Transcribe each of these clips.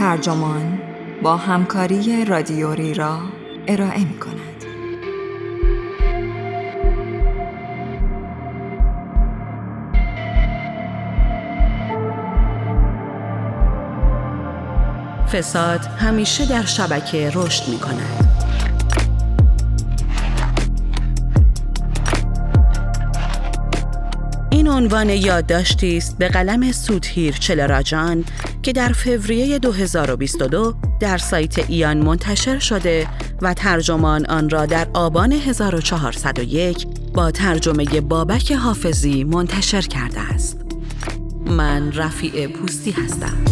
ترجمان با همکاری رادیوری را ارائه می کند. فساد همیشه در شبکه رشد می کند. این عنوان یادداشتی است به قلم سودهیر چلراجان که در فوریه 2022 در سایت ایان منتشر شده و ترجمان آن را در آبان 1401 با ترجمه بابک حافظی منتشر کرده است. من رفیع پوستی هستم.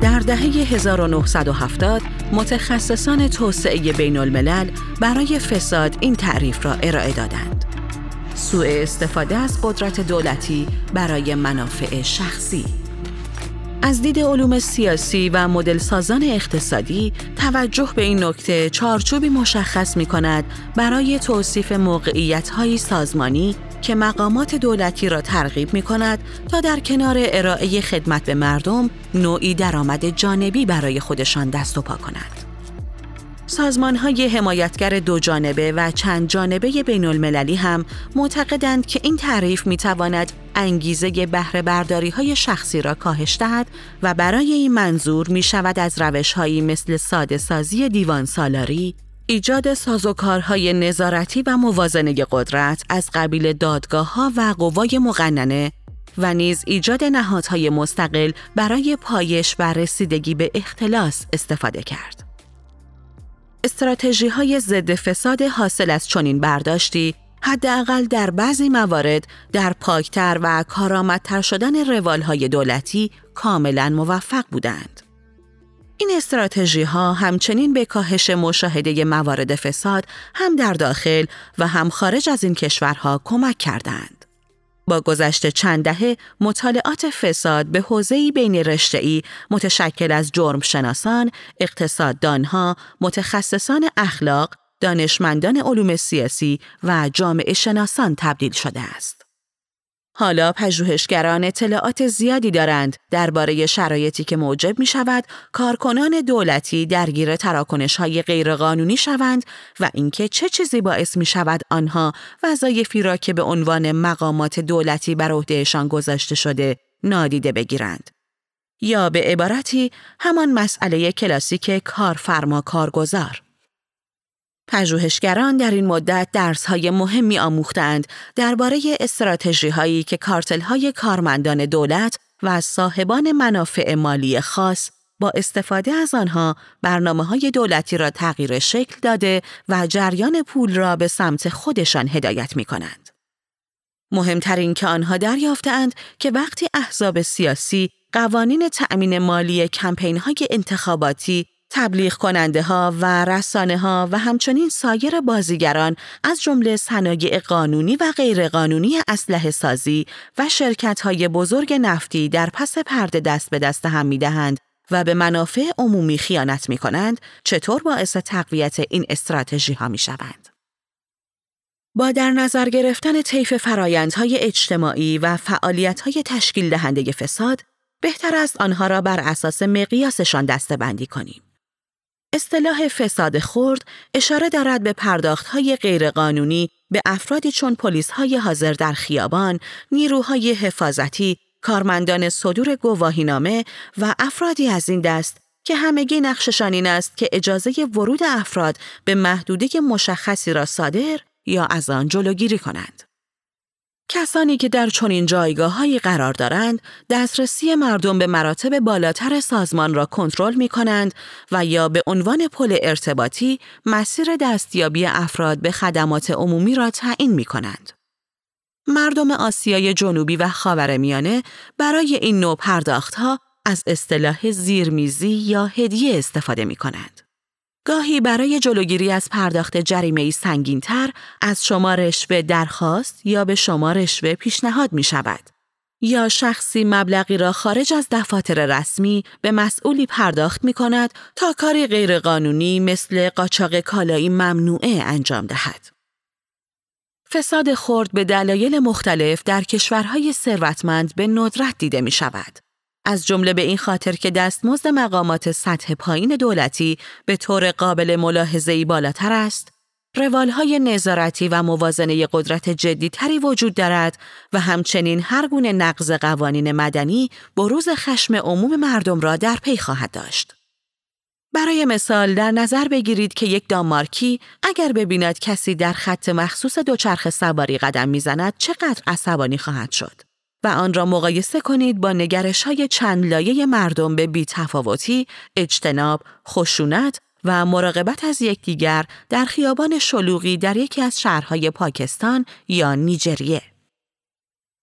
در دهه 1970 متخصصان توسعه بین الملل برای فساد این تعریف را ارائه دادند. سوء استفاده از قدرت دولتی برای منافع شخصی از دید علوم سیاسی و مدل سازان اقتصادی توجه به این نکته چارچوبی مشخص می کند برای توصیف موقعیت های سازمانی که مقامات دولتی را ترغیب می کند تا در کنار ارائه خدمت به مردم نوعی درآمد جانبی برای خودشان دست و پا کنند. سازمان های حمایتگر دو جانبه و چند جانبه بین المللی هم معتقدند که این تعریف می تواند انگیزه بهره برداری های شخصی را کاهش دهد و برای این منظور می شود از روش هایی مثل ساده سازی دیوان سالاری، ایجاد سازوکارهای نظارتی و موازنه قدرت از قبیل دادگاه ها و قوای مقننه و نیز ایجاد نهادهای مستقل برای پایش و رسیدگی به اختلاس استفاده کرد. استراتژی های ضد فساد حاصل از چنین برداشتی حداقل در بعضی موارد در پاکتر و کارآمدتر شدن روال های دولتی کاملا موفق بودند. این استراتژی ها همچنین به کاهش مشاهده موارد فساد هم در داخل و هم خارج از این کشورها کمک کردند. با گذشت چند دهه مطالعات فساد به حوزه‌ای بین رشته‌ای متشکل از جرم شناسان، اقتصاددانها، متخصصان اخلاق، دانشمندان علوم سیاسی و جامعه شناسان تبدیل شده است. حالا پژوهشگران اطلاعات زیادی دارند درباره شرایطی که موجب می شود کارکنان دولتی درگیر تراکنش های غیرقانونی شوند و اینکه چه چیزی باعث می شود آنها وظایفی را که به عنوان مقامات دولتی بر عهدهشان گذاشته شده نادیده بگیرند. یا به عبارتی همان مسئله کلاسیک کارفرما کارگزار. پژوهشگران در این مدت درسهای مهمی آموختند درباره استراتژی هایی که کارتل های کارمندان دولت و صاحبان منافع مالی خاص با استفاده از آنها برنامه های دولتی را تغییر شکل داده و جریان پول را به سمت خودشان هدایت می کنند. مهمترین که آنها دریافتند که وقتی احزاب سیاسی قوانین تأمین مالی کمپین های انتخاباتی تبلیغ کننده ها و رسانه ها و همچنین سایر بازیگران از جمله صنایع قانونی و غیرقانونی اسلحه سازی و شرکت های بزرگ نفتی در پس پرده دست به دست هم می دهند و به منافع عمومی خیانت می کنند چطور باعث تقویت این استراتژی ها می شوند. با در نظر گرفتن طیف فرایندهای اجتماعی و فعالیت‌های تشکیل دهنده فساد، بهتر است آنها را بر اساس مقیاسشان دستبندی کنیم. اصطلاح فساد خرد اشاره دارد به پرداختهای غیرقانونی به افرادی چون پلیس های حاضر در خیابان، نیروهای حفاظتی، کارمندان صدور گواهینامه و افرادی از این دست که همگی نقششان این است که اجازه ورود افراد به محدوده مشخصی را صادر یا از آن جلوگیری کنند. کسانی که در چنین جایگاههایی قرار دارند، دسترسی مردم به مراتب بالاتر سازمان را کنترل می کنند و یا به عنوان پل ارتباطی مسیر دستیابی افراد به خدمات عمومی را تعیین می کنند. مردم آسیای جنوبی و خاورمیانه برای این نوع پرداختها از اصطلاح زیرمیزی یا هدیه استفاده می کنند. گاهی برای جلوگیری از پرداخت جریمه سنگینتر از شما رشوه درخواست یا به شما رشوه پیشنهاد می شود. یا شخصی مبلغی را خارج از دفاتر رسمی به مسئولی پرداخت می کند تا کاری غیرقانونی مثل قاچاق کالایی ممنوعه انجام دهد. فساد خرد به دلایل مختلف در کشورهای ثروتمند به ندرت دیده می شود. از جمله به این خاطر که دستمزد مقامات سطح پایین دولتی به طور قابل ملاحظه‌ای بالاتر است، روالهای نظارتی و موازنه قدرت جدیتری وجود دارد و همچنین هر گونه نقض قوانین مدنی بروز خشم عموم مردم را در پی خواهد داشت. برای مثال در نظر بگیرید که یک دانمارکی اگر ببیند کسی در خط مخصوص دوچرخه سواری قدم می‌زند چقدر عصبانی خواهد شد و آن را مقایسه کنید با نگرش های چند لایه مردم به بیتفاوتی، اجتناب، خشونت و مراقبت از یکدیگر در خیابان شلوغی در یکی از شهرهای پاکستان یا نیجریه.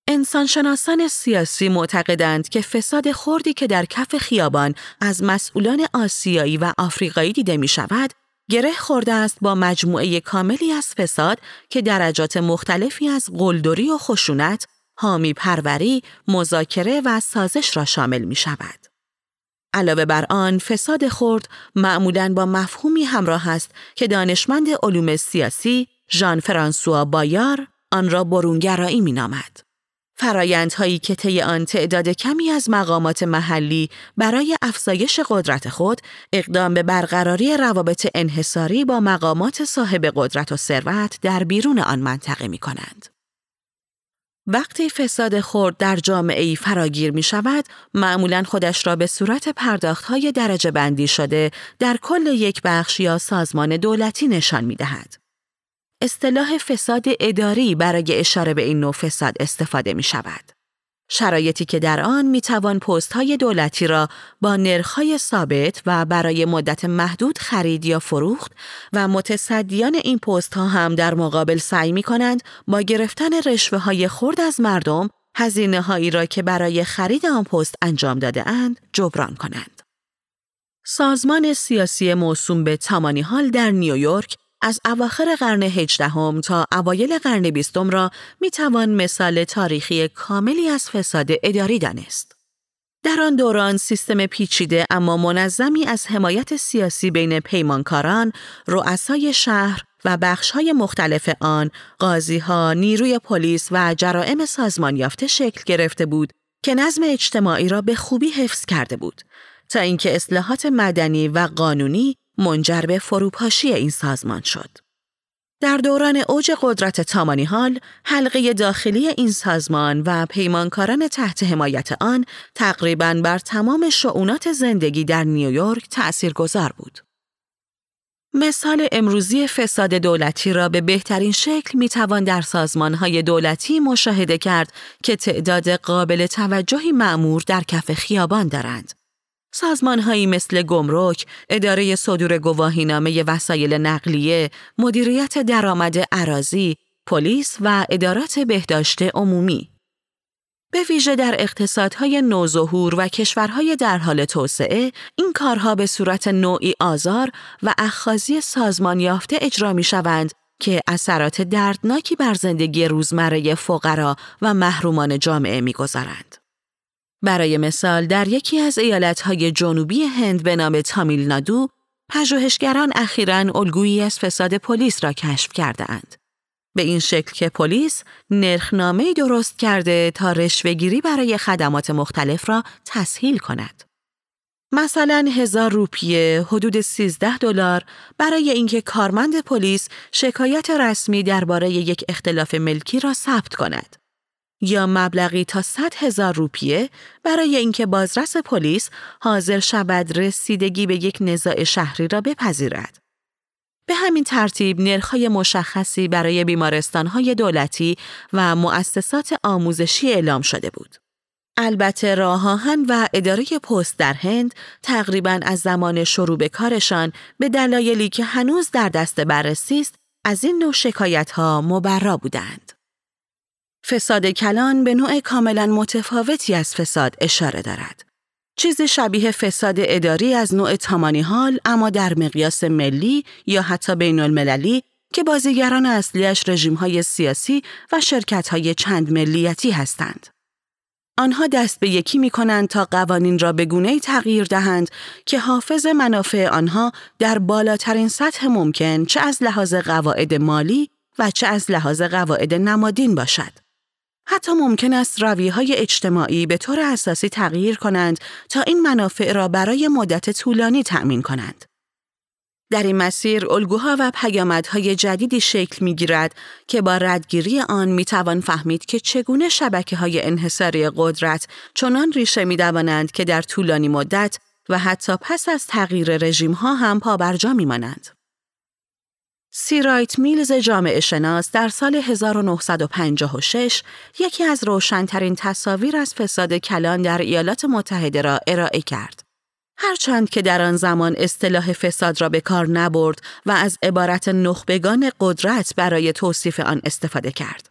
انسانشناسان سیاسی معتقدند که فساد خوردی که در کف خیابان از مسئولان آسیایی و آفریقایی دیده می شود، گره خورده است با مجموعه کاملی از فساد که درجات مختلفی از قلدری و خشونت، حامی پروری، مذاکره و سازش را شامل می شود. علاوه بر آن، فساد خرد معمولاً با مفهومی همراه است که دانشمند علوم سیاسی ژان فرانسوا بایار آن را برونگرایی می نامد. فرایندهایی که طی آن تعداد کمی از مقامات محلی برای افزایش قدرت خود اقدام به برقراری روابط انحصاری با مقامات صاحب قدرت و ثروت در بیرون آن منطقه می کنند. وقتی فساد خورد در جامعه ای فراگیر می شود، معمولا خودش را به صورت پرداخت های درجه بندی شده در کل یک بخش یا سازمان دولتی نشان می دهد. اصطلاح فساد اداری برای اشاره به این نوع فساد استفاده می شود. شرایطی که در آن می توان پست های دولتی را با نرخهای ثابت و برای مدت محدود خرید یا فروخت و متصدیان این پست ها هم در مقابل سعی می کنند با گرفتن رشوه های خرد از مردم هزینه هایی را که برای خرید آن پست انجام داده اند جبران کنند. سازمان سیاسی موسوم به تامانی حال در نیویورک از اواخر قرن هجدهم تا اوایل قرن بیستم را می توان مثال تاریخی کاملی از فساد اداری دانست. در آن دوران سیستم پیچیده اما منظمی از حمایت سیاسی بین پیمانکاران، رؤسای شهر و بخشهای مختلف آن، قاضیها، نیروی پلیس و جرائم سازمان یافته شکل گرفته بود که نظم اجتماعی را به خوبی حفظ کرده بود تا اینکه اصلاحات مدنی و قانونی منجر به فروپاشی این سازمان شد. در دوران اوج قدرت تامانی حال، حلقه داخلی این سازمان و پیمانکاران تحت حمایت آن تقریباً بر تمام شعونات زندگی در نیویورک تأثیر گذار بود. مثال امروزی فساد دولتی را به بهترین شکل می توان در سازمانهای دولتی مشاهده کرد که تعداد قابل توجهی معمور در کف خیابان دارند. سازمانهایی مثل گمرک، اداره صدور گواهینامه وسایل نقلیه، مدیریت درآمد عراضی، پلیس و ادارات بهداشت عمومی. به ویژه در اقتصادهای نوظهور و کشورهای در حال توسعه، این کارها به صورت نوعی آزار و اخخازی سازمان یافته اجرا می شوند که اثرات دردناکی بر زندگی روزمره فقرا و محرومان جامعه می‌گذارند. برای مثال در یکی از ایالتهای جنوبی هند به نام تامیل نادو، پژوهشگران اخیرا الگویی از فساد پلیس را کشف کردهاند. به این شکل که پلیس نرخنامه درست کرده تا رشوهگیری برای خدمات مختلف را تسهیل کند. مثلا هزار روپیه حدود 13 دلار برای اینکه کارمند پلیس شکایت رسمی درباره یک اختلاف ملکی را ثبت کند. یا مبلغی تا 100 هزار روپیه برای اینکه بازرس پلیس حاضر شود رسیدگی به یک نزاع شهری را بپذیرد. به همین ترتیب نرخ‌های مشخصی برای بیمارستان‌های دولتی و مؤسسات آموزشی اعلام شده بود. البته راهان و اداره پست در هند تقریبا از زمان شروع به کارشان به دلایلی که هنوز در دست بررسی است از این نوع شکایت ها مبرا بودند. فساد کلان به نوع کاملا متفاوتی از فساد اشاره دارد. چیزی شبیه فساد اداری از نوع تامانی حال اما در مقیاس ملی یا حتی بین المللی که بازیگران اصلیش رژیم های سیاسی و شرکت های چند ملیتی هستند. آنها دست به یکی می کنند تا قوانین را به گونه تغییر دهند که حافظ منافع آنها در بالاترین سطح ممکن چه از لحاظ قواعد مالی و چه از لحاظ قواعد نمادین باشد. حتی ممکن است روی های اجتماعی به طور اساسی تغییر کنند تا این منافع را برای مدت طولانی تأمین کنند. در این مسیر الگوها و پیامدهای جدیدی شکل می گیرد که با ردگیری آن می توان فهمید که چگونه شبکه های انحصاری قدرت چنان ریشه می دوانند که در طولانی مدت و حتی پس از تغییر رژیم ها هم پابرجا می مانند. سیرایت میلز جامعه شناس در سال 1956 یکی از روشنترین تصاویر از فساد کلان در ایالات متحده را ارائه کرد. هرچند که در آن زمان اصطلاح فساد را به کار نبرد و از عبارت نخبگان قدرت برای توصیف آن استفاده کرد.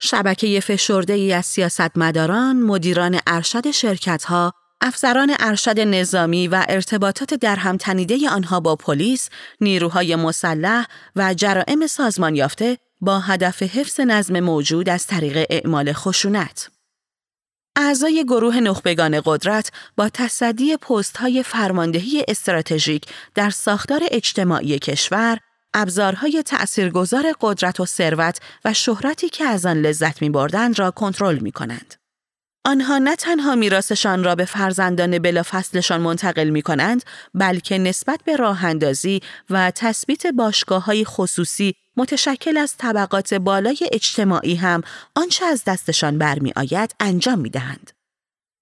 شبکه فشرده ای از سیاستمداران، مدیران ارشد شرکتها، افسران ارشد نظامی و ارتباطات در هم تنیده آنها با پلیس، نیروهای مسلح و جرائم سازمان یافته با هدف حفظ نظم موجود از طریق اعمال خشونت. اعضای گروه نخبگان قدرت با تصدی پست های فرماندهی استراتژیک در ساختار اجتماعی کشور، ابزارهای تأثیرگذار قدرت و ثروت و شهرتی که از آن لذت می بردند را کنترل می کنند. آنها نه تنها میراثشان را به فرزندان بلافصلشان منتقل می کنند، بلکه نسبت به راه اندازی و تثبیت باشگاه های خصوصی متشکل از طبقات بالای اجتماعی هم آنچه از دستشان برمی آید انجام می دهند.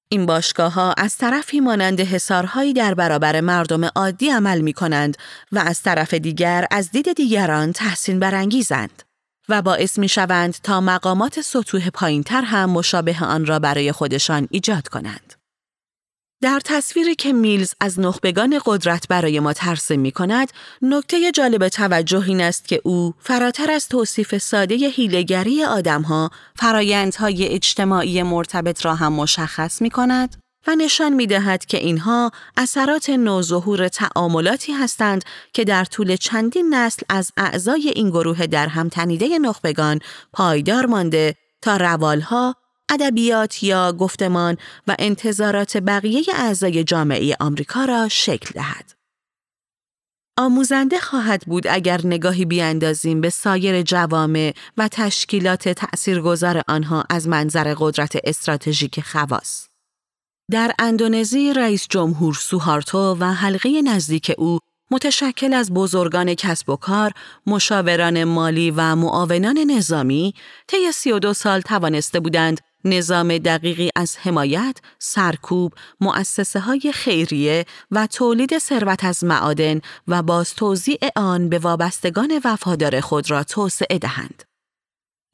این باشگاه ها از طرفی مانند حسارهایی در برابر مردم عادی عمل می کنند و از طرف دیگر از دید دیگران تحسین برانگیزند. و باعث می شوند تا مقامات سطوح پایینتر هم مشابه آن را برای خودشان ایجاد کنند. در تصویری که میلز از نخبگان قدرت برای ما ترسیم می کند، نکته جالب توجه این است که او فراتر از توصیف ساده هیلگری آدمها، فرایندهای اجتماعی مرتبط را هم مشخص می کند و نشان می دهد که اینها اثرات نوظهور تعاملاتی هستند که در طول چندین نسل از اعضای این گروه در هم تنیده نخبگان پایدار مانده تا روالها، ادبیات یا گفتمان و انتظارات بقیه اعضای جامعه آمریکا را شکل دهد. آموزنده خواهد بود اگر نگاهی بیاندازیم به سایر جوامع و تشکیلات تأثیرگذار آنها از منظر قدرت استراتژیک خواص. در اندونزی رئیس جمهور سوهارتو و حلقه نزدیک او متشکل از بزرگان کسب و کار، مشاوران مالی و معاونان نظامی طی 32 سال توانسته بودند نظام دقیقی از حمایت، سرکوب، مؤسسه های خیریه و تولید ثروت از معادن و باز توزیع آن به وابستگان وفادار خود را توسعه دهند.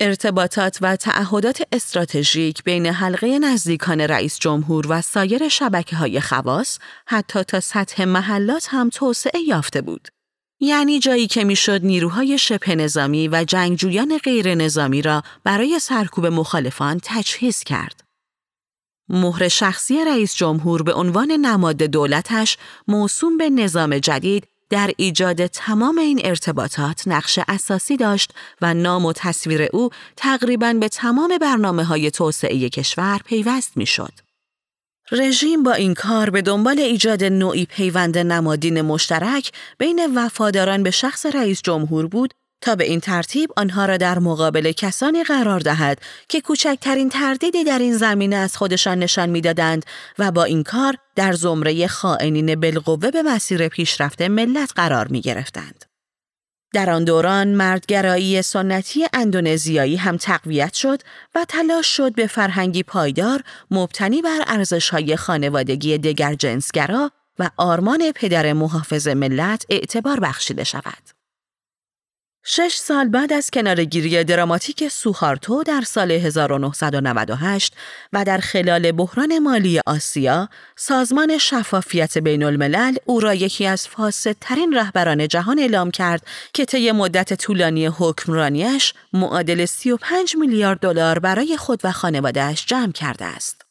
ارتباطات و تعهدات استراتژیک بین حلقه نزدیکان رئیس جمهور و سایر شبکه های خواص حتی تا سطح محلات هم توسعه یافته بود. یعنی جایی که می‌شد نیروهای شبه نظامی و جنگجویان غیر نظامی را برای سرکوب مخالفان تجهیز کرد. مهر شخصی رئیس جمهور به عنوان نماد دولتش موسوم به نظام جدید در ایجاد تمام این ارتباطات نقش اساسی داشت و نام و تصویر او تقریبا به تمام برنامه های توسعه کشور پیوست می شد. رژیم با این کار به دنبال ایجاد نوعی پیوند نمادین مشترک بین وفاداران به شخص رئیس جمهور بود تا به این ترتیب آنها را در مقابل کسانی قرار دهد که کوچکترین تردیدی در این زمینه از خودشان نشان می‌دادند و با این کار در زمره خائنین بالقوه به مسیر پیشرفت ملت قرار می گرفتند. در آن دوران مردگرایی سنتی اندونزیایی هم تقویت شد و تلاش شد به فرهنگی پایدار مبتنی بر ارزش‌های خانوادگی دگر جنسگرا و آرمان پدر محافظ ملت اعتبار بخشیده شود. شش سال بعد از کنارگیری دراماتیک سوهارتو در سال 1998 و در خلال بحران مالی آسیا، سازمان شفافیت بین الملل او را یکی از فاسدترین رهبران جهان اعلام کرد که طی مدت طولانی حکمرانیش معادل 35 میلیارد دلار برای خود و خانوادهش جمع کرده است.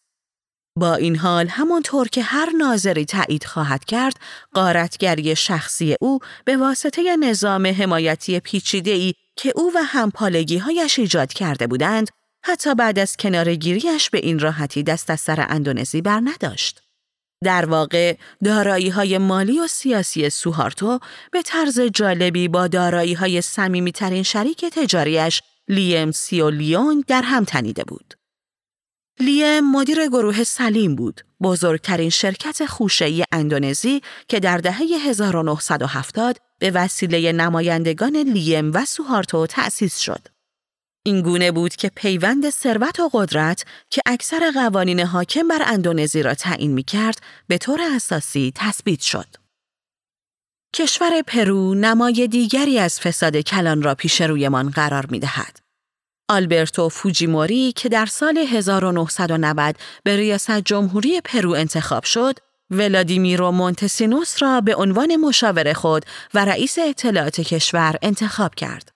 با این حال همانطور که هر ناظری تایید خواهد کرد، قارتگری شخصی او به واسطه نظام حمایتی پیچیده ای که او و همپالگی هایش ایجاد کرده بودند، حتی بعد از کنارگیریش به این راحتی دست از سر اندونزی بر نداشت. در واقع دارایی های مالی و سیاسی سوهارتو به طرز جالبی با دارایی های سمیمی ترین شریک تجاریش لیم سیو لیون در هم تنیده بود. لیم مدیر گروه سلیم بود، بزرگترین شرکت خوشه‌ای اندونزی که در دهه 1970 به وسیله نمایندگان لیم و سوهارتو تأسیس شد. این گونه بود که پیوند ثروت و قدرت که اکثر قوانین حاکم بر اندونزی را تعیین می کرد به طور اساسی تثبیت شد. کشور پرو نمای دیگری از فساد کلان را پیش رویمان قرار می دهد. آلبرتو فوجیموری که در سال 1990 به ریاست جمهوری پرو انتخاب شد، ولادیمیرو مونتسینوس را به عنوان مشاور خود و رئیس اطلاعات کشور انتخاب کرد.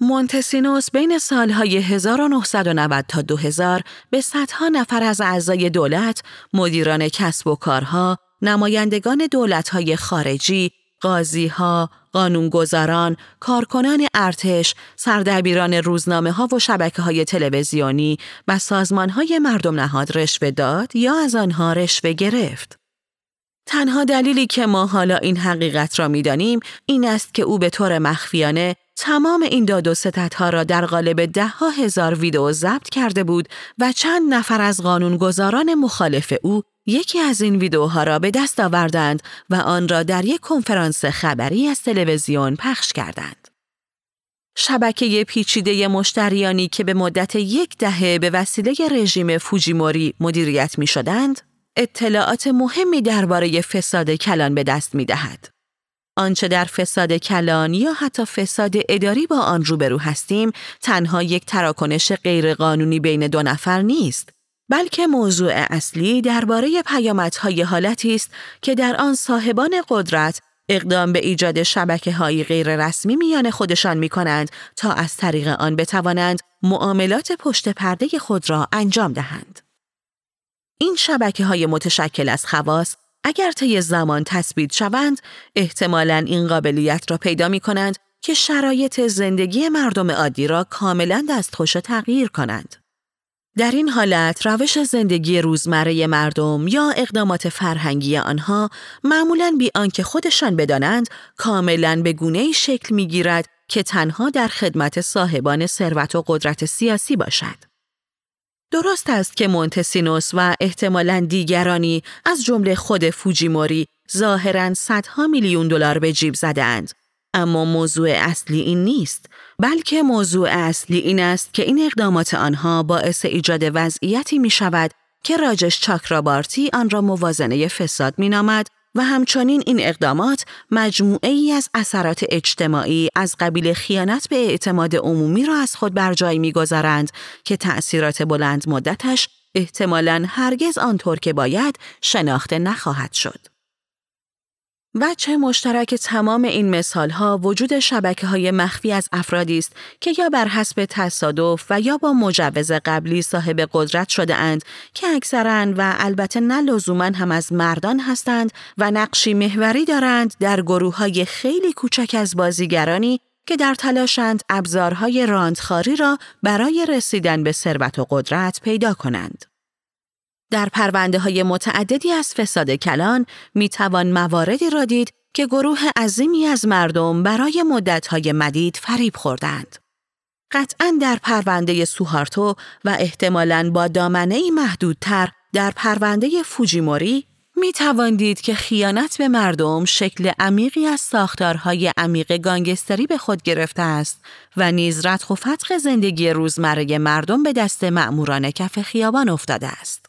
مونتسینوس بین سالهای 1990 تا 2000 به صدها نفر از اعضای دولت، مدیران کسب و کارها، نمایندگان دولتهای خارجی، قاضیها، قانونگذاران، کارکنان ارتش، سردبیران روزنامه ها و شبکه های تلویزیونی و سازمان های مردم نهاد رشوه داد یا از آنها رشوه گرفت. تنها دلیلی که ما حالا این حقیقت را می‌دانیم این است که او به طور مخفیانه تمام این داد و ها را در قالب ده ها هزار ویدئو ضبط کرده بود و چند نفر از قانونگذاران مخالف او یکی از این ویدئوها را به دست آوردند و آن را در یک کنفرانس خبری از تلویزیون پخش کردند. شبکه پیچیده مشتریانی که به مدت یک دهه به وسیله رژیم فوجیموری مدیریت می شدند، اطلاعات مهمی درباره فساد کلان به دست می دهد. آنچه در فساد کلان یا حتی فساد اداری با آن روبرو هستیم تنها یک تراکنش غیرقانونی بین دو نفر نیست بلکه موضوع اصلی درباره پیامدهای حالتی است که در آن صاحبان قدرت اقدام به ایجاد شبکه های غیر رسمی میان خودشان می کنند تا از طریق آن بتوانند معاملات پشت پرده خود را انجام دهند. این شبکه های متشکل از خواص اگر طی زمان تثبیت شوند احتمالا این قابلیت را پیدا می کنند که شرایط زندگی مردم عادی را کاملا دستخوش تغییر کنند. در این حالت روش زندگی روزمره مردم یا اقدامات فرهنگی آنها معمولا بی آنکه خودشان بدانند کاملا به گونه شکل می گیرد که تنها در خدمت صاحبان ثروت و قدرت سیاسی باشد. درست است که مونتسینوس و احتمالا دیگرانی از جمله خود فوجیموری ظاهرا صدها میلیون دلار به جیب زدند اما موضوع اصلی این نیست بلکه موضوع اصلی این است که این اقدامات آنها باعث ایجاد وضعیتی می شود که راجش چاکرابارتی آن را موازنه فساد می نامد و همچنین این اقدامات مجموعه ای از اثرات اجتماعی از قبیل خیانت به اعتماد عمومی را از خود بر جای می‌گذارند که تأثیرات بلند مدتش احتمالاً هرگز آنطور که باید شناخته نخواهد شد. وجه مشترک تمام این مثال ها وجود شبکه های مخفی از افرادی است که یا بر حسب تصادف و یا با مجوز قبلی صاحب قدرت شده اند که اکثرا و البته نه لزوما هم از مردان هستند و نقشی محوری دارند در گروه های خیلی کوچک از بازیگرانی که در تلاشند ابزارهای راندخاری را برای رسیدن به ثروت و قدرت پیدا کنند. در پرونده های متعددی از فساد کلان می توان مواردی را دید که گروه عظیمی از مردم برای مدتهای مدید فریب خوردند. قطعا در پرونده سوهارتو و احتمالاً با دامنه محدودتر در پرونده فوجیموری می توان دید که خیانت به مردم شکل عمیقی از ساختارهای عمیق گانگستری به خود گرفته است و نیز ردخ و فتق زندگی روزمره مردم به دست مأموران کف خیابان افتاده است.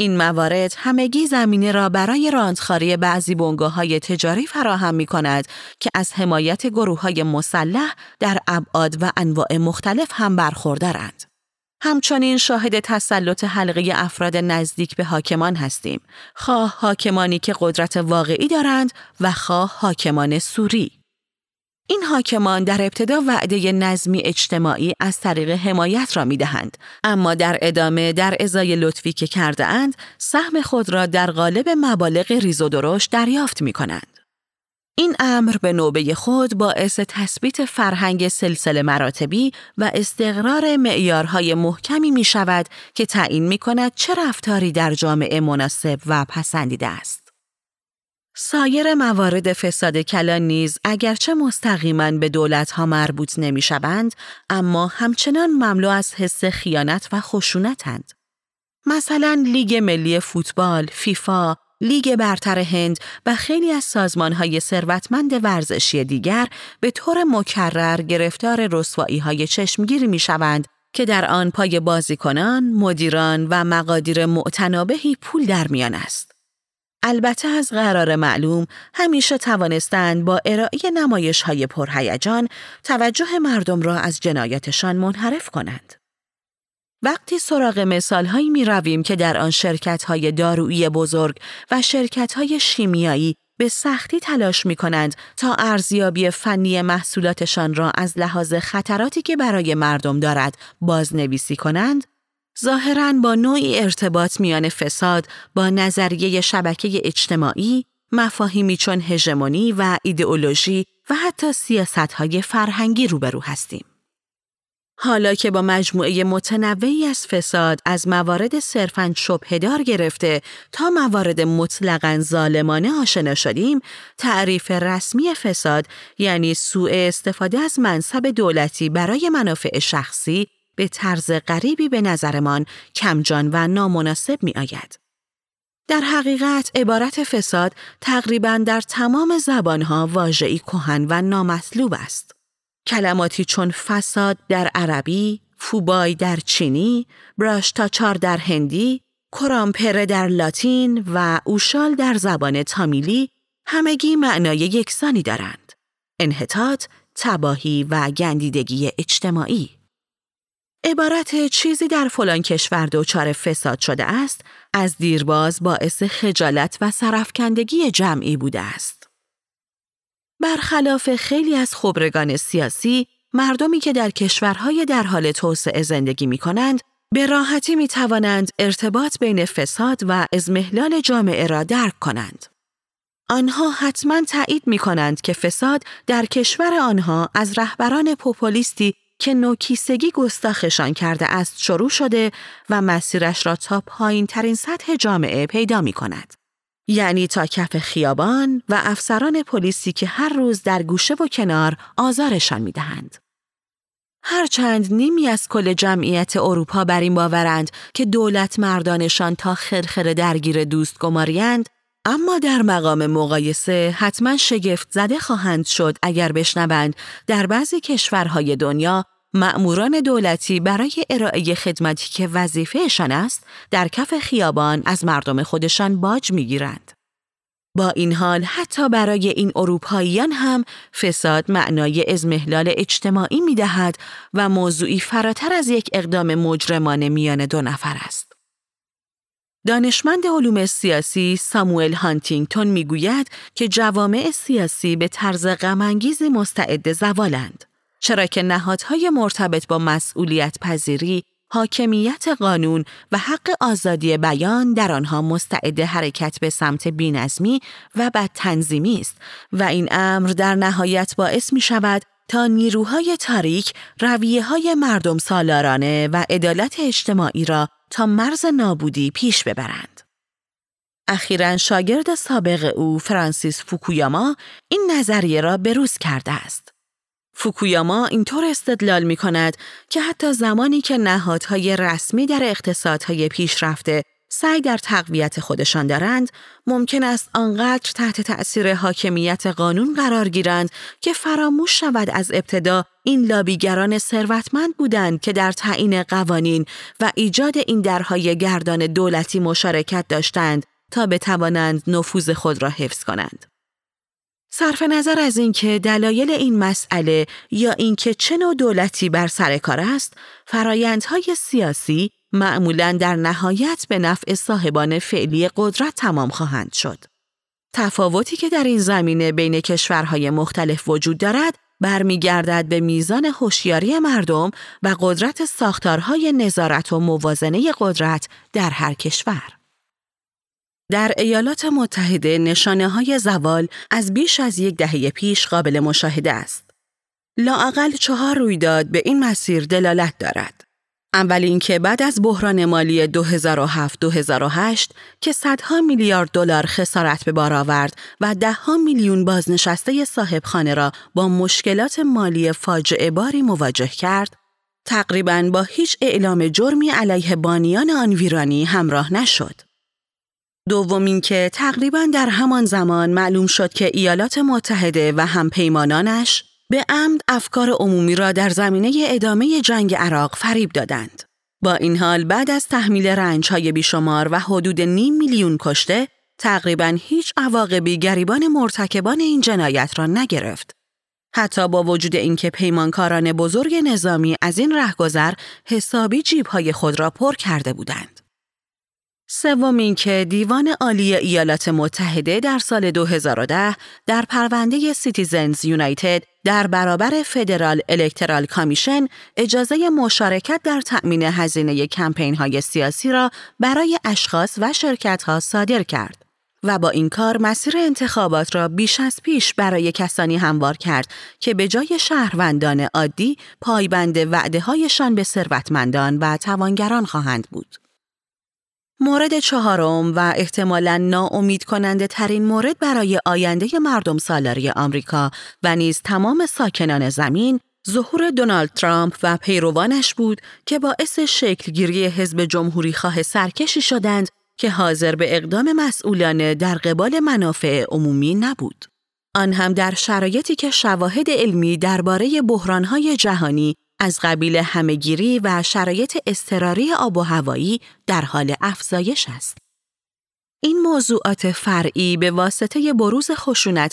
این موارد همگی زمینه را برای راندخاری بعضی بنگاه های تجاری فراهم می کند که از حمایت گروه های مسلح در ابعاد و انواع مختلف هم برخوردارند. همچنین شاهد تسلط حلقه افراد نزدیک به حاکمان هستیم، خواه حاکمانی که قدرت واقعی دارند و خواه حاکمان سوری. این حاکمان در ابتدا وعده نظمی اجتماعی از طریق حمایت را می دهند، اما در ادامه در ازای لطفی که کرده اند، سهم خود را در قالب مبالغ ریز و درشت دریافت می کنند. این امر به نوبه خود باعث تثبیت فرهنگ سلسله مراتبی و استقرار معیارهای محکمی می شود که تعیین می کند چه رفتاری در جامعه مناسب و پسندیده است. سایر موارد فساد کلان نیز اگرچه مستقیما به دولتها مربوط نمی شوند، اما همچنان مملو از حس خیانت و خشونتند. مثلا لیگ ملی فوتبال، فیفا، لیگ برتر هند و خیلی از های ثروتمند ورزشی دیگر به طور مکرر گرفتار رسوایی های چشمگیری می شوند که در آن پای بازیکنان، مدیران و مقادیر معتنابهی پول در میان است. البته از قرار معلوم همیشه توانستند با ارائه نمایش های پرهیجان توجه مردم را از جنایاتشان منحرف کنند. وقتی سراغ مثال هایی می رویم که در آن شرکت های دارویی بزرگ و شرکت های شیمیایی به سختی تلاش می کنند تا ارزیابی فنی محصولاتشان را از لحاظ خطراتی که برای مردم دارد بازنویسی کنند، ظاهرا با نوعی ارتباط میان فساد با نظریه شبکه اجتماعی، مفاهیمی چون هژمونی و ایدئولوژی و حتی سیاست های فرهنگی روبرو هستیم. حالا که با مجموعه متنوعی از فساد از موارد صرفاً شبهدار گرفته تا موارد مطلقاً ظالمانه آشنا شدیم، تعریف رسمی فساد یعنی سوء استفاده از منصب دولتی برای منافع شخصی به طرز غریبی به نظرمان کمجان و نامناسب می آید. در حقیقت عبارت فساد تقریبا در تمام زبانها واژه‌ای کهن و نامطلوب است. کلماتی چون فساد در عربی، فوبای در چینی، براشتاچار در هندی، کرامپره در لاتین و اوشال در زبان تامیلی همگی معنای یکسانی دارند. انحطاط، تباهی و گندیدگی اجتماعی. عبارت چیزی در فلان کشور دچار فساد شده است از دیرباز باعث خجالت و سرفکندگی جمعی بوده است. برخلاف خیلی از خبرگان سیاسی، مردمی که در کشورهای در حال توسعه زندگی می کنند، به راحتی می توانند ارتباط بین فساد و ازمهلال جامعه را درک کنند. آنها حتما تایید می کنند که فساد در کشور آنها از رهبران پوپولیستی که نوکیسگی گستاخشان کرده است شروع شده و مسیرش را تا پایین ترین سطح جامعه پیدا می کند. یعنی تا کف خیابان و افسران پلیسی که هر روز در گوشه و کنار آزارشان می دهند. هرچند نیمی از کل جمعیت اروپا بر این باورند که دولت مردانشان تا خرخر درگیر دوست گماریند، اما در مقام مقایسه حتما شگفت زده خواهند شد اگر بشنوند در بعضی کشورهای دنیا مأموران دولتی برای ارائه خدمتی که وظیفهشان است در کف خیابان از مردم خودشان باج می‌گیرند. با این حال حتی برای این اروپاییان هم فساد معنای ازمهلال اجتماعی می دهد و موضوعی فراتر از یک اقدام مجرمانه میان دو نفر است. دانشمند علوم سیاسی ساموئل هانتینگتون می‌گوید که جوامع سیاسی به طرز غمانگیزی مستعد زوالند. چرا که نهادهای مرتبط با مسئولیت پذیری، حاکمیت قانون و حق آزادی بیان در آنها مستعد حرکت به سمت بینظمی و بد تنظیمی است و این امر در نهایت باعث می شود تا نیروهای تاریک رویه های مردم سالارانه و عدالت اجتماعی را تا مرز نابودی پیش ببرند. اخیرا شاگرد سابق او فرانسیس فوکویاما این نظریه را بروز کرده است. فوکویاما اینطور استدلال می کند که حتی زمانی که نهادهای رسمی در اقتصادهای پیشرفته سعی در تقویت خودشان دارند، ممکن است آنقدر تحت تأثیر حاکمیت قانون قرار گیرند که فراموش شود از ابتدا این لابیگران ثروتمند بودند که در تعیین قوانین و ایجاد این درهای گردان دولتی مشارکت داشتند تا بتوانند نفوذ خود را حفظ کنند. صرف نظر از اینکه دلایل این مسئله یا اینکه چه نوع دولتی بر سر کار است، فرایندهای سیاسی معمولا در نهایت به نفع صاحبان فعلی قدرت تمام خواهند شد. تفاوتی که در این زمینه بین کشورهای مختلف وجود دارد، برمیگردد به میزان هوشیاری مردم و قدرت ساختارهای نظارت و موازنه قدرت در هر کشور. در ایالات متحده نشانه های زوال از بیش از یک دهه پیش قابل مشاهده است. لااقل چهار رویداد به این مسیر دلالت دارد. اول اینکه بعد از بحران مالی 2007-2008 که صدها میلیارد دلار خسارت به بار آورد و دهها میلیون بازنشسته صاحب خانه را با مشکلات مالی فاجعه باری مواجه کرد، تقریبا با هیچ اعلام جرمی علیه بانیان آن ویرانی همراه نشد. دوم اینکه تقریبا در همان زمان معلوم شد که ایالات متحده و همپیمانانش به عمد افکار عمومی را در زمینه ادامه جنگ عراق فریب دادند. با این حال بعد از تحمیل رنجهای بیشمار و حدود نیم میلیون کشته، تقریبا هیچ عواقبی گریبان مرتکبان این جنایت را نگرفت. حتی با وجود اینکه پیمانکاران بزرگ نظامی از این رهگذر حسابی جیبهای خود را پر کرده بودند. سوم اینکه دیوان عالی ایالات متحده در سال 2010 در پرونده Citizens United در برابر Federal Electoral Commission اجازه مشارکت در تأمین هزینه کمپین های سیاسی را برای اشخاص و شرکت ها صادر کرد و با این کار مسیر انتخابات را بیش از پیش برای کسانی هموار کرد که به جای شهروندان عادی پایبند وعده هایشان به ثروتمندان و توانگران خواهند بود. مورد چهارم و احتمالا ناامید کننده ترین مورد برای آینده مردم سالاری آمریکا و نیز تمام ساکنان زمین ظهور دونالد ترامپ و پیروانش بود که باعث شکلگیری حزب جمهوری خواه سرکشی شدند که حاضر به اقدام مسئولانه در قبال منافع عمومی نبود. آن هم در شرایطی که شواهد علمی درباره بحرانهای جهانی از قبیل همهگیری و شرایط اضطراری آب و هوایی در حال افزایش است. این موضوعات فرعی به واسطه بروز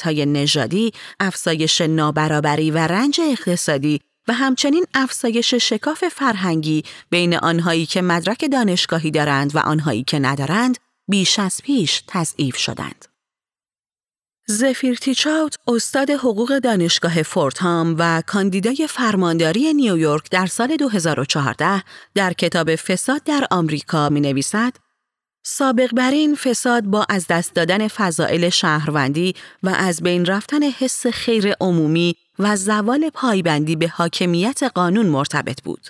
های نژادی، افزایش نابرابری و رنج اقتصادی و همچنین افزایش شکاف فرهنگی بین آنهایی که مدرک دانشگاهی دارند و آنهایی که ندارند، بیش از پیش تضعیف شدند. زفیر تیچاوت استاد حقوق دانشگاه فورتهام و کاندیدای فرمانداری نیویورک در سال 2014 در کتاب فساد در آمریکا می نویسد سابق بر این فساد با از دست دادن فضائل شهروندی و از بین رفتن حس خیر عمومی و زوال پایبندی به حاکمیت قانون مرتبط بود.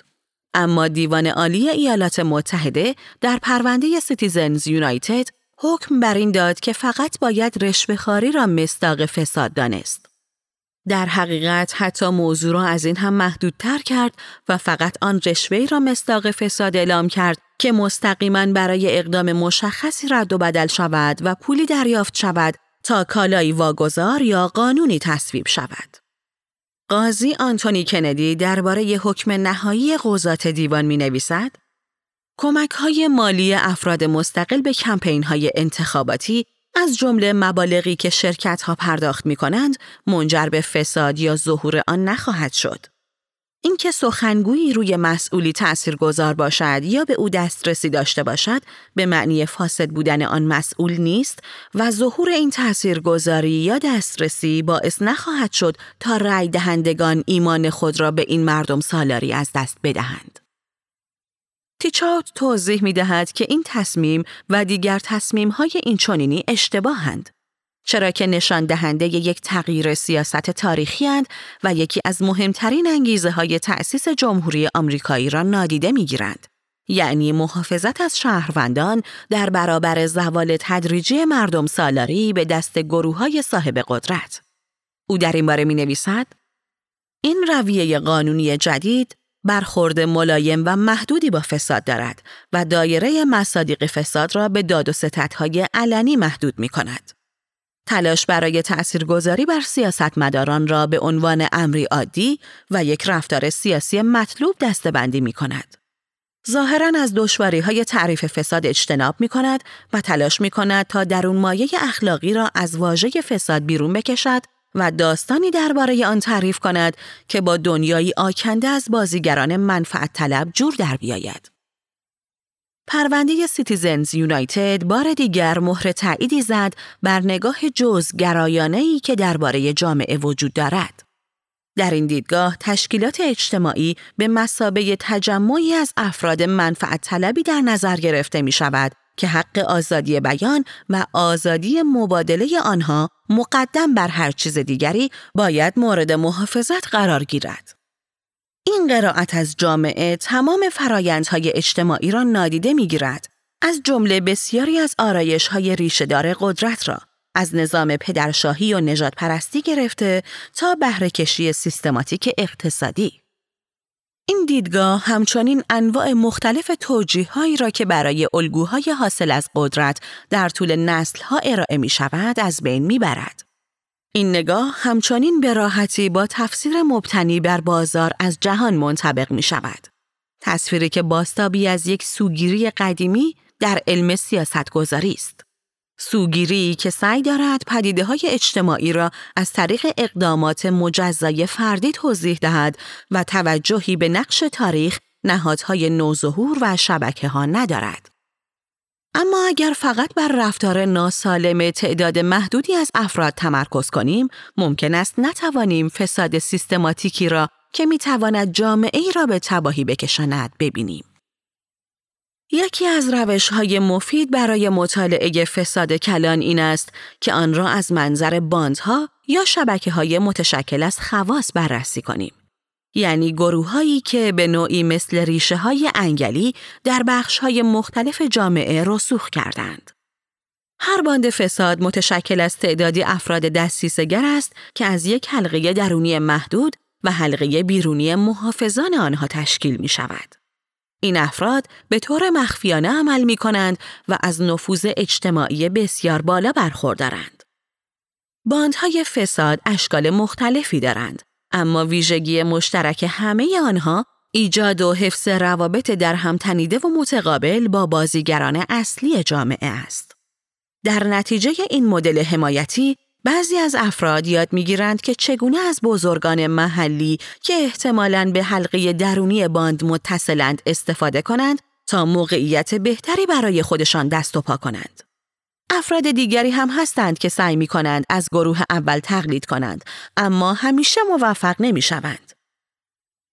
اما دیوان عالی ایالات متحده در پرونده Citizens United حکم بر این داد که فقط باید رشوهخواری را مصداق فساد دانست. در حقیقت حتی موضوع را از این هم محدودتر کرد و فقط آن رشوه‌ای را مصداق فساد اعلام کرد که مستقیما برای اقدام مشخصی رد و بدل شود و پولی دریافت شود تا کالایی واگذار یا قانونی تصویب شود. قاضی آنتونی کندی درباره حکم نهایی قضات دیوان می نویسد کمک های مالی افراد مستقل به کمپین های انتخاباتی از جمله مبالغی که شرکت ها پرداخت می کنند منجر به فساد یا ظهور آن نخواهد شد. اینکه سخنگویی روی مسئولی تأثیر گذار باشد یا به او دسترسی داشته باشد به معنی فاسد بودن آن مسئول نیست و ظهور این تاثیرگذاری یا دسترسی باعث نخواهد شد تا رای دهندگان ایمان خود را به این مردم سالاری از دست بدهند. تیچاوت توضیح می دهد که این تصمیم و دیگر تصمیم های این چونینی اشتباهند. چرا که نشان دهنده یک تغییر سیاست تاریخی هند و یکی از مهمترین انگیزه های تأسیس جمهوری آمریکایی را نادیده می گیرند. یعنی محافظت از شهروندان در برابر زوال تدریجی مردم سالاری به دست گروه های صاحب قدرت. او در این باره می نویسد این رویه قانونی جدید برخورد ملایم و محدودی با فساد دارد و دایره مصادیق فساد را به داد و ستدهای علنی محدود می کند. تلاش برای تأثیرگذاری بر سیاستمداران را به عنوان امری عادی و یک رفتار سیاسی مطلوب دستبندی می کند. ظاهرا از دشواری های تعریف فساد اجتناب می کند و تلاش می کند تا درون مایه اخلاقی را از واژه فساد بیرون بکشد و داستانی درباره آن تعریف کند که با دنیایی آکنده از بازیگران منفعت طلب جور در بیاید. پرونده Citizens United بار دیگر مهر تأییدی زد بر نگاه جزءگرایانه ای که درباره جامعه وجود دارد. در این دیدگاه تشکیلات اجتماعی به مثابه تجمعی از افراد منفعت طلبی در نظر گرفته می شود که حق آزادی بیان و آزادی مبادله آنها مقدم بر هر چیز دیگری باید مورد محافظت قرار گیرد. این قرائت از جامعه تمام فرایندهای اجتماعی را نادیده می‌گیرد از جمله بسیاری از آرایش های ریشهدار قدرت را از نظام پدرشاهی و نجات پرستی گرفته تا بهرهکشی سیستماتیک اقتصادی. این دیدگاه همچنین انواع مختلف توجیههایی را که برای الگوهای حاصل از قدرت در طول نسلها ارائه می شود از بین می برد. این نگاه همچنین به راحتی با تفسیر مبتنی بر بازار از جهان منطبق می شود. تصویری که باستابی از یک سوگیری قدیمی در علم سیاست گذاری است. سوگیری که سعی دارد پدیده های اجتماعی را از طریق اقدامات مجزای فردی توضیح دهد و توجهی به نقش تاریخ نهادهای نوظهور و شبکه ها ندارد. اما اگر فقط بر رفتار ناسالم تعداد محدودی از افراد تمرکز کنیم، ممکن است نتوانیم فساد سیستماتیکی را که می‌تواند جامعه ای را به تباهی بکشاند ببینیم. یکی از روش های مفید برای مطالعه فساد کلان این است که آن را از منظر باندها یا شبکه های متشکل از خواص بررسی کنیم. یعنی گروه هایی که به نوعی مثل ریشه های انگلی در بخش های مختلف جامعه رسوخ کردند. هر باند فساد متشکل از تعدادی افراد دستیسگر است که از یک حلقه درونی محدود و حلقه بیرونی محافظان آنها تشکیل می شود. این افراد به طور مخفیانه عمل می کنند و از نفوذ اجتماعی بسیار بالا برخوردارند. باندهای فساد اشکال مختلفی دارند اما ویژگی مشترک همه آنها ایجاد و حفظ روابط در هم تنیده و متقابل با بازیگران اصلی جامعه است. در نتیجه این مدل حمایتی بعضی از افراد یاد می‌گیرند که چگونه از بزرگان محلی که احتمالاً به حلقه درونی باند متصلند استفاده کنند تا موقعیت بهتری برای خودشان دست و پا کنند. افراد دیگری هم هستند که سعی می کنند از گروه اول تقلید کنند اما همیشه موفق نمی شوند.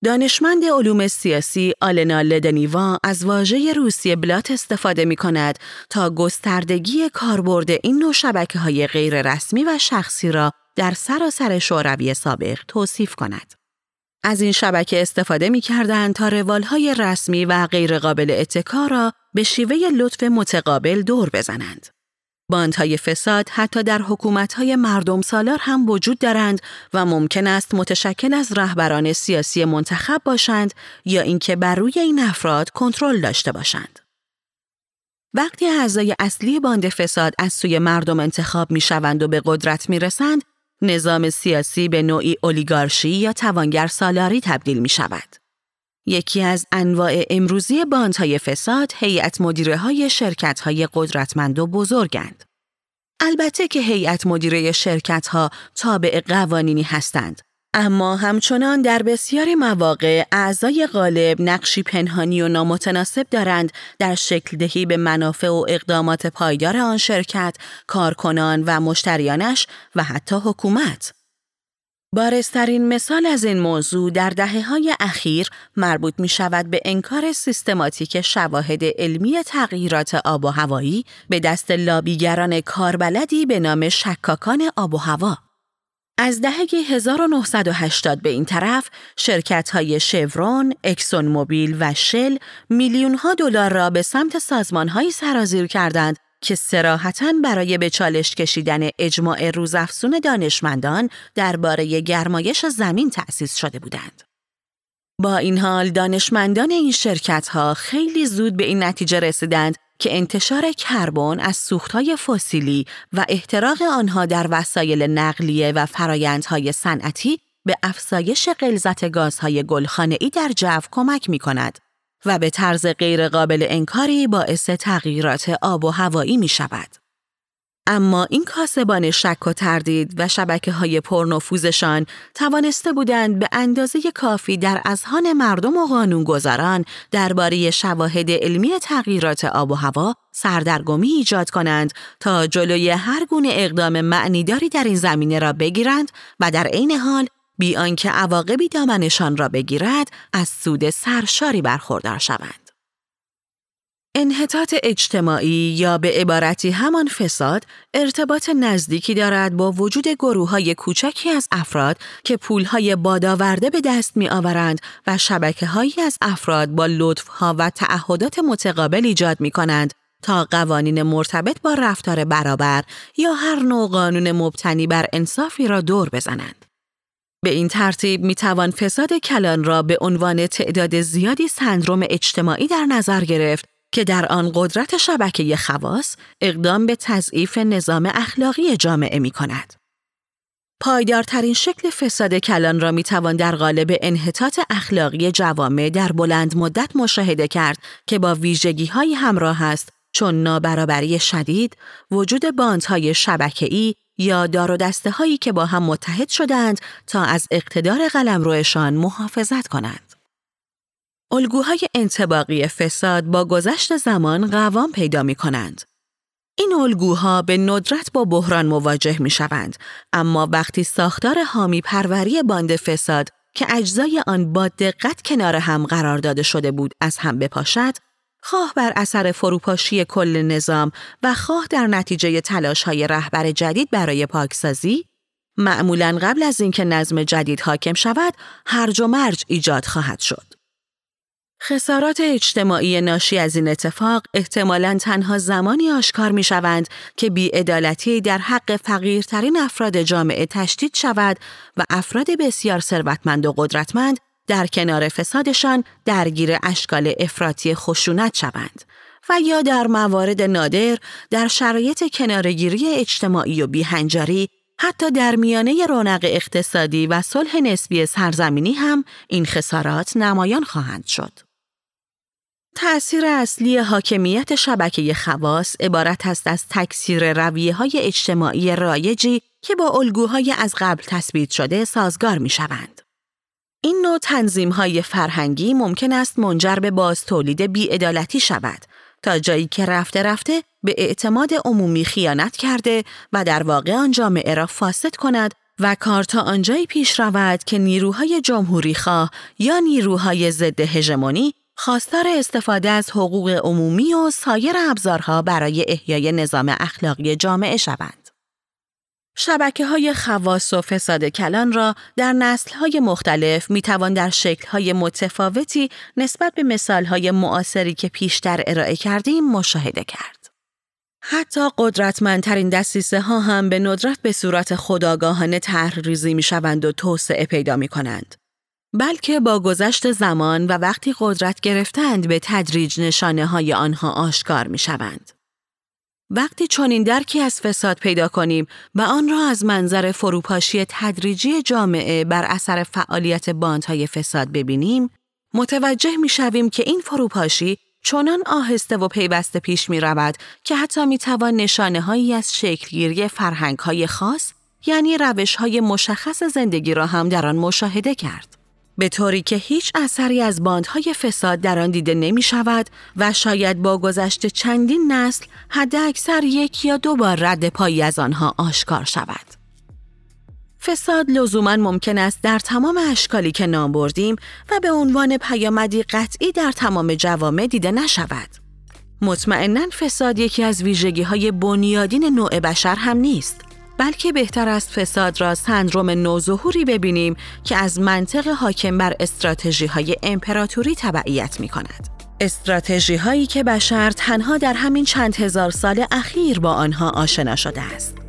دانشمند علوم سیاسی آلنا لدنیوا از واژه روسی بلات استفاده می کند تا گستردگی کاربرد این نوع شبکه های غیر رسمی و شخصی را در سراسر شوروی سابق توصیف کند. از این شبکه استفاده می کردن تا روال های رسمی و غیرقابل اتکا را به شیوه لطف متقابل دور بزنند. باندهای فساد حتی در حکومتهای مردم سالار هم وجود دارند و ممکن است متشکل از رهبران سیاسی منتخب باشند یا اینکه بر روی این افراد کنترل داشته باشند. وقتی اعضای اصلی باند فساد از سوی مردم انتخاب می شوند و به قدرت می رسند، نظام سیاسی به نوعی اولیگارشی یا توانگر سالاری تبدیل می شود. یکی از انواع امروزی باندهای فساد هیئت مدیره های شرکت های قدرتمند و بزرگند. البته که هیئت مدیره شرکت ها تابع قوانینی هستند اما همچنان در بسیاری مواقع اعضای غالب نقشی پنهانی و نامتناسب دارند در شکل دهی به منافع و اقدامات پایدار آن شرکت، کارکنان و مشتریانش و حتی حکومت. بارسترین مثال از این موضوع در دهه های اخیر مربوط می شود به انکار سیستماتیک شواهد علمی تغییرات آب و هوایی به دست لابیگران کاربلدی به نام شکاکان آب و هوا. از دهه 1980 به این طرف شرکت های شورون، اکسون موبیل و شل میلیون ها دلار را به سمت سازمان هایی سرازیر کردند که سراحتا برای به چالش کشیدن اجماع روزافزون دانشمندان درباره گرمایش زمین تأسیس شده بودند. با این حال دانشمندان این شرکت ها خیلی زود به این نتیجه رسیدند که انتشار کربن از سوختهای فسیلی و احتراق آنها در وسایل نقلیه و فرایندهای صنعتی به افزایش غلظت گازهای گلخانه‌ای در جو کمک می کند و به طرز غیرقابل انکاری باعث تغییرات آب و هوایی می شود. اما این کاسبان شک و تردید و شبکه های پرنفوذشان توانسته بودند به اندازه کافی در اذهان مردم و قانونگذاران درباره شواهد علمی تغییرات آب و هوا سردرگمی ایجاد کنند تا جلوی هر گونه اقدام معنیداری در این زمینه را بگیرند و در عین حال بی آنکه عواقبی دامنشان را بگیرد از سود سرشاری برخوردار شوند. انحطاط اجتماعی یا به عبارتی همان فساد ارتباط نزدیکی دارد با وجود گروه های کوچکی از افراد که پول های بادآورده به دست می آورند و شبکه هایی از افراد با لطف ها و تعهدات متقابل ایجاد می کنند تا قوانین مرتبط با رفتار برابر یا هر نوع قانون مبتنی بر انصافی را دور بزنند. به این ترتیب می توان فساد کلان را به عنوان تعداد زیادی سندروم اجتماعی در نظر گرفت که در آن قدرت شبکه خواص اقدام به تضعیف نظام اخلاقی جامعه می کند. پایدارترین شکل فساد کلان را می توان در قالب انحطاط اخلاقی جوامع در بلند مدت مشاهده کرد که با ویژگی های همراه است چون نابرابری شدید، وجود باندهای شبکه‌ای یا دار و دسته هایی که با هم متحد شدند تا از اقتدار قلمروشان محافظت کنند. الگوهای انتباقی فساد با گذشت زمان قوام پیدا می کنند. این الگوها به ندرت با بحران مواجه می شوند، اما وقتی ساختار حامی پروری باند فساد که اجزای آن با دقت کنار هم قرار داده شده بود از هم بپاشد، خواه بر اثر فروپاشی کل نظام و خواه در نتیجه تلاش های رهبر جدید برای پاکسازی، معمولا قبل از اینکه نظم جدید حاکم شود، هرج و مرج ایجاد خواهد شد. خسارات اجتماعی ناشی از این اتفاق احتمالا تنها زمانی آشکار می شوند که بیعدالتی در حق فقیرترین افراد جامعه تشدید شود و افراد بسیار ثروتمند و قدرتمند در کنار فسادشان درگیر اشکال افراطی خشونت شوند و یا در موارد نادر در شرایط کنارگیری اجتماعی و بیهنجاری حتی در میانه رونق اقتصادی و صلح نسبی سرزمینی هم این خسارات نمایان خواهند شد. تأثیر اصلی حاکمیت شبکه خواص عبارت است از تکثیر رویه های اجتماعی رایجی که با الگوهای از قبل تثبیت شده سازگار می شوند. این نوع تنظیم های فرهنگی ممکن است منجر به باز تولید بیعدالتی شود تا جایی که رفته رفته به اعتماد عمومی خیانت کرده و در واقع آن جامعه را فاسد کند و کار تا آنجایی پیش رود که نیروهای جمهوری خواه یا نیروهای ضد هژمونی خواستار استفاده از حقوق عمومی و سایر ابزارها برای احیای نظام اخلاقی جامعه شوند. شبکه های خواص و فساد کلان را در نسل های مختلف می توان در شکل های متفاوتی نسبت به مثال های معاصری که پیشتر ارائه کردیم مشاهده کرد. حتی قدرتمندترین دستیسه ها هم به ندرت به صورت خداگاهانه طرحریزی می شوند و توسعه پیدا می کنند. بلکه با گذشت زمان و وقتی قدرت گرفتند به تدریج نشانه های آنها آشکار می شوند. وقتی چنین درکی از فساد پیدا کنیم و آن را از منظر فروپاشی تدریجی جامعه بر اثر فعالیت باندهای فساد ببینیم، متوجه می شویم که این فروپاشی چنان آهسته و پیوسته پیش می رود که حتی می توان نشانه هایی از شکلگیری فرهنگ های خاص یعنی روش های مشخص زندگی را هم در آن مشاهده کرد. به طوری که هیچ اثری از باندهای فساد در آن دیده نمی شود و شاید با گذشت چندین نسل حد اکثر یک یا دو بار رد پایی از آنها آشکار شود. فساد لزوما ممکن است در تمام اشکالی که نام بردیم و به عنوان پیامدی قطعی در تمام جوامع دیده نشود. مطمئنا فساد یکی از ویژگی های بنیادین نوع بشر هم نیست. بلکه بهتر است فساد را سندروم نوظهوری ببینیم که از منطق حاکم بر استراتژی های امپراتوری تبعیت می کند. استراتژی هایی که بشر تنها در همین چند هزار سال اخیر با آنها آشنا شده است.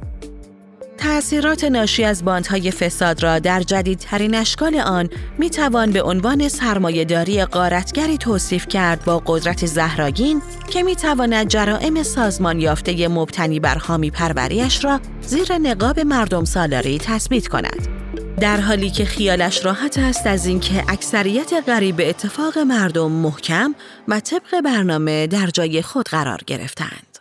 تأثیرات ناشی از باندهای فساد را در جدیدترین اشکال آن می توان به عنوان سرمایهداری قارتگری توصیف کرد با قدرت زهراگین که می تواند جرائم سازمان یافته مبتنی بر حامی پروریش را زیر نقاب مردم سالاری تثبیت کند. در حالی که خیالش راحت است از اینکه اکثریت غریب اتفاق مردم محکم و طبق برنامه در جای خود قرار گرفتند.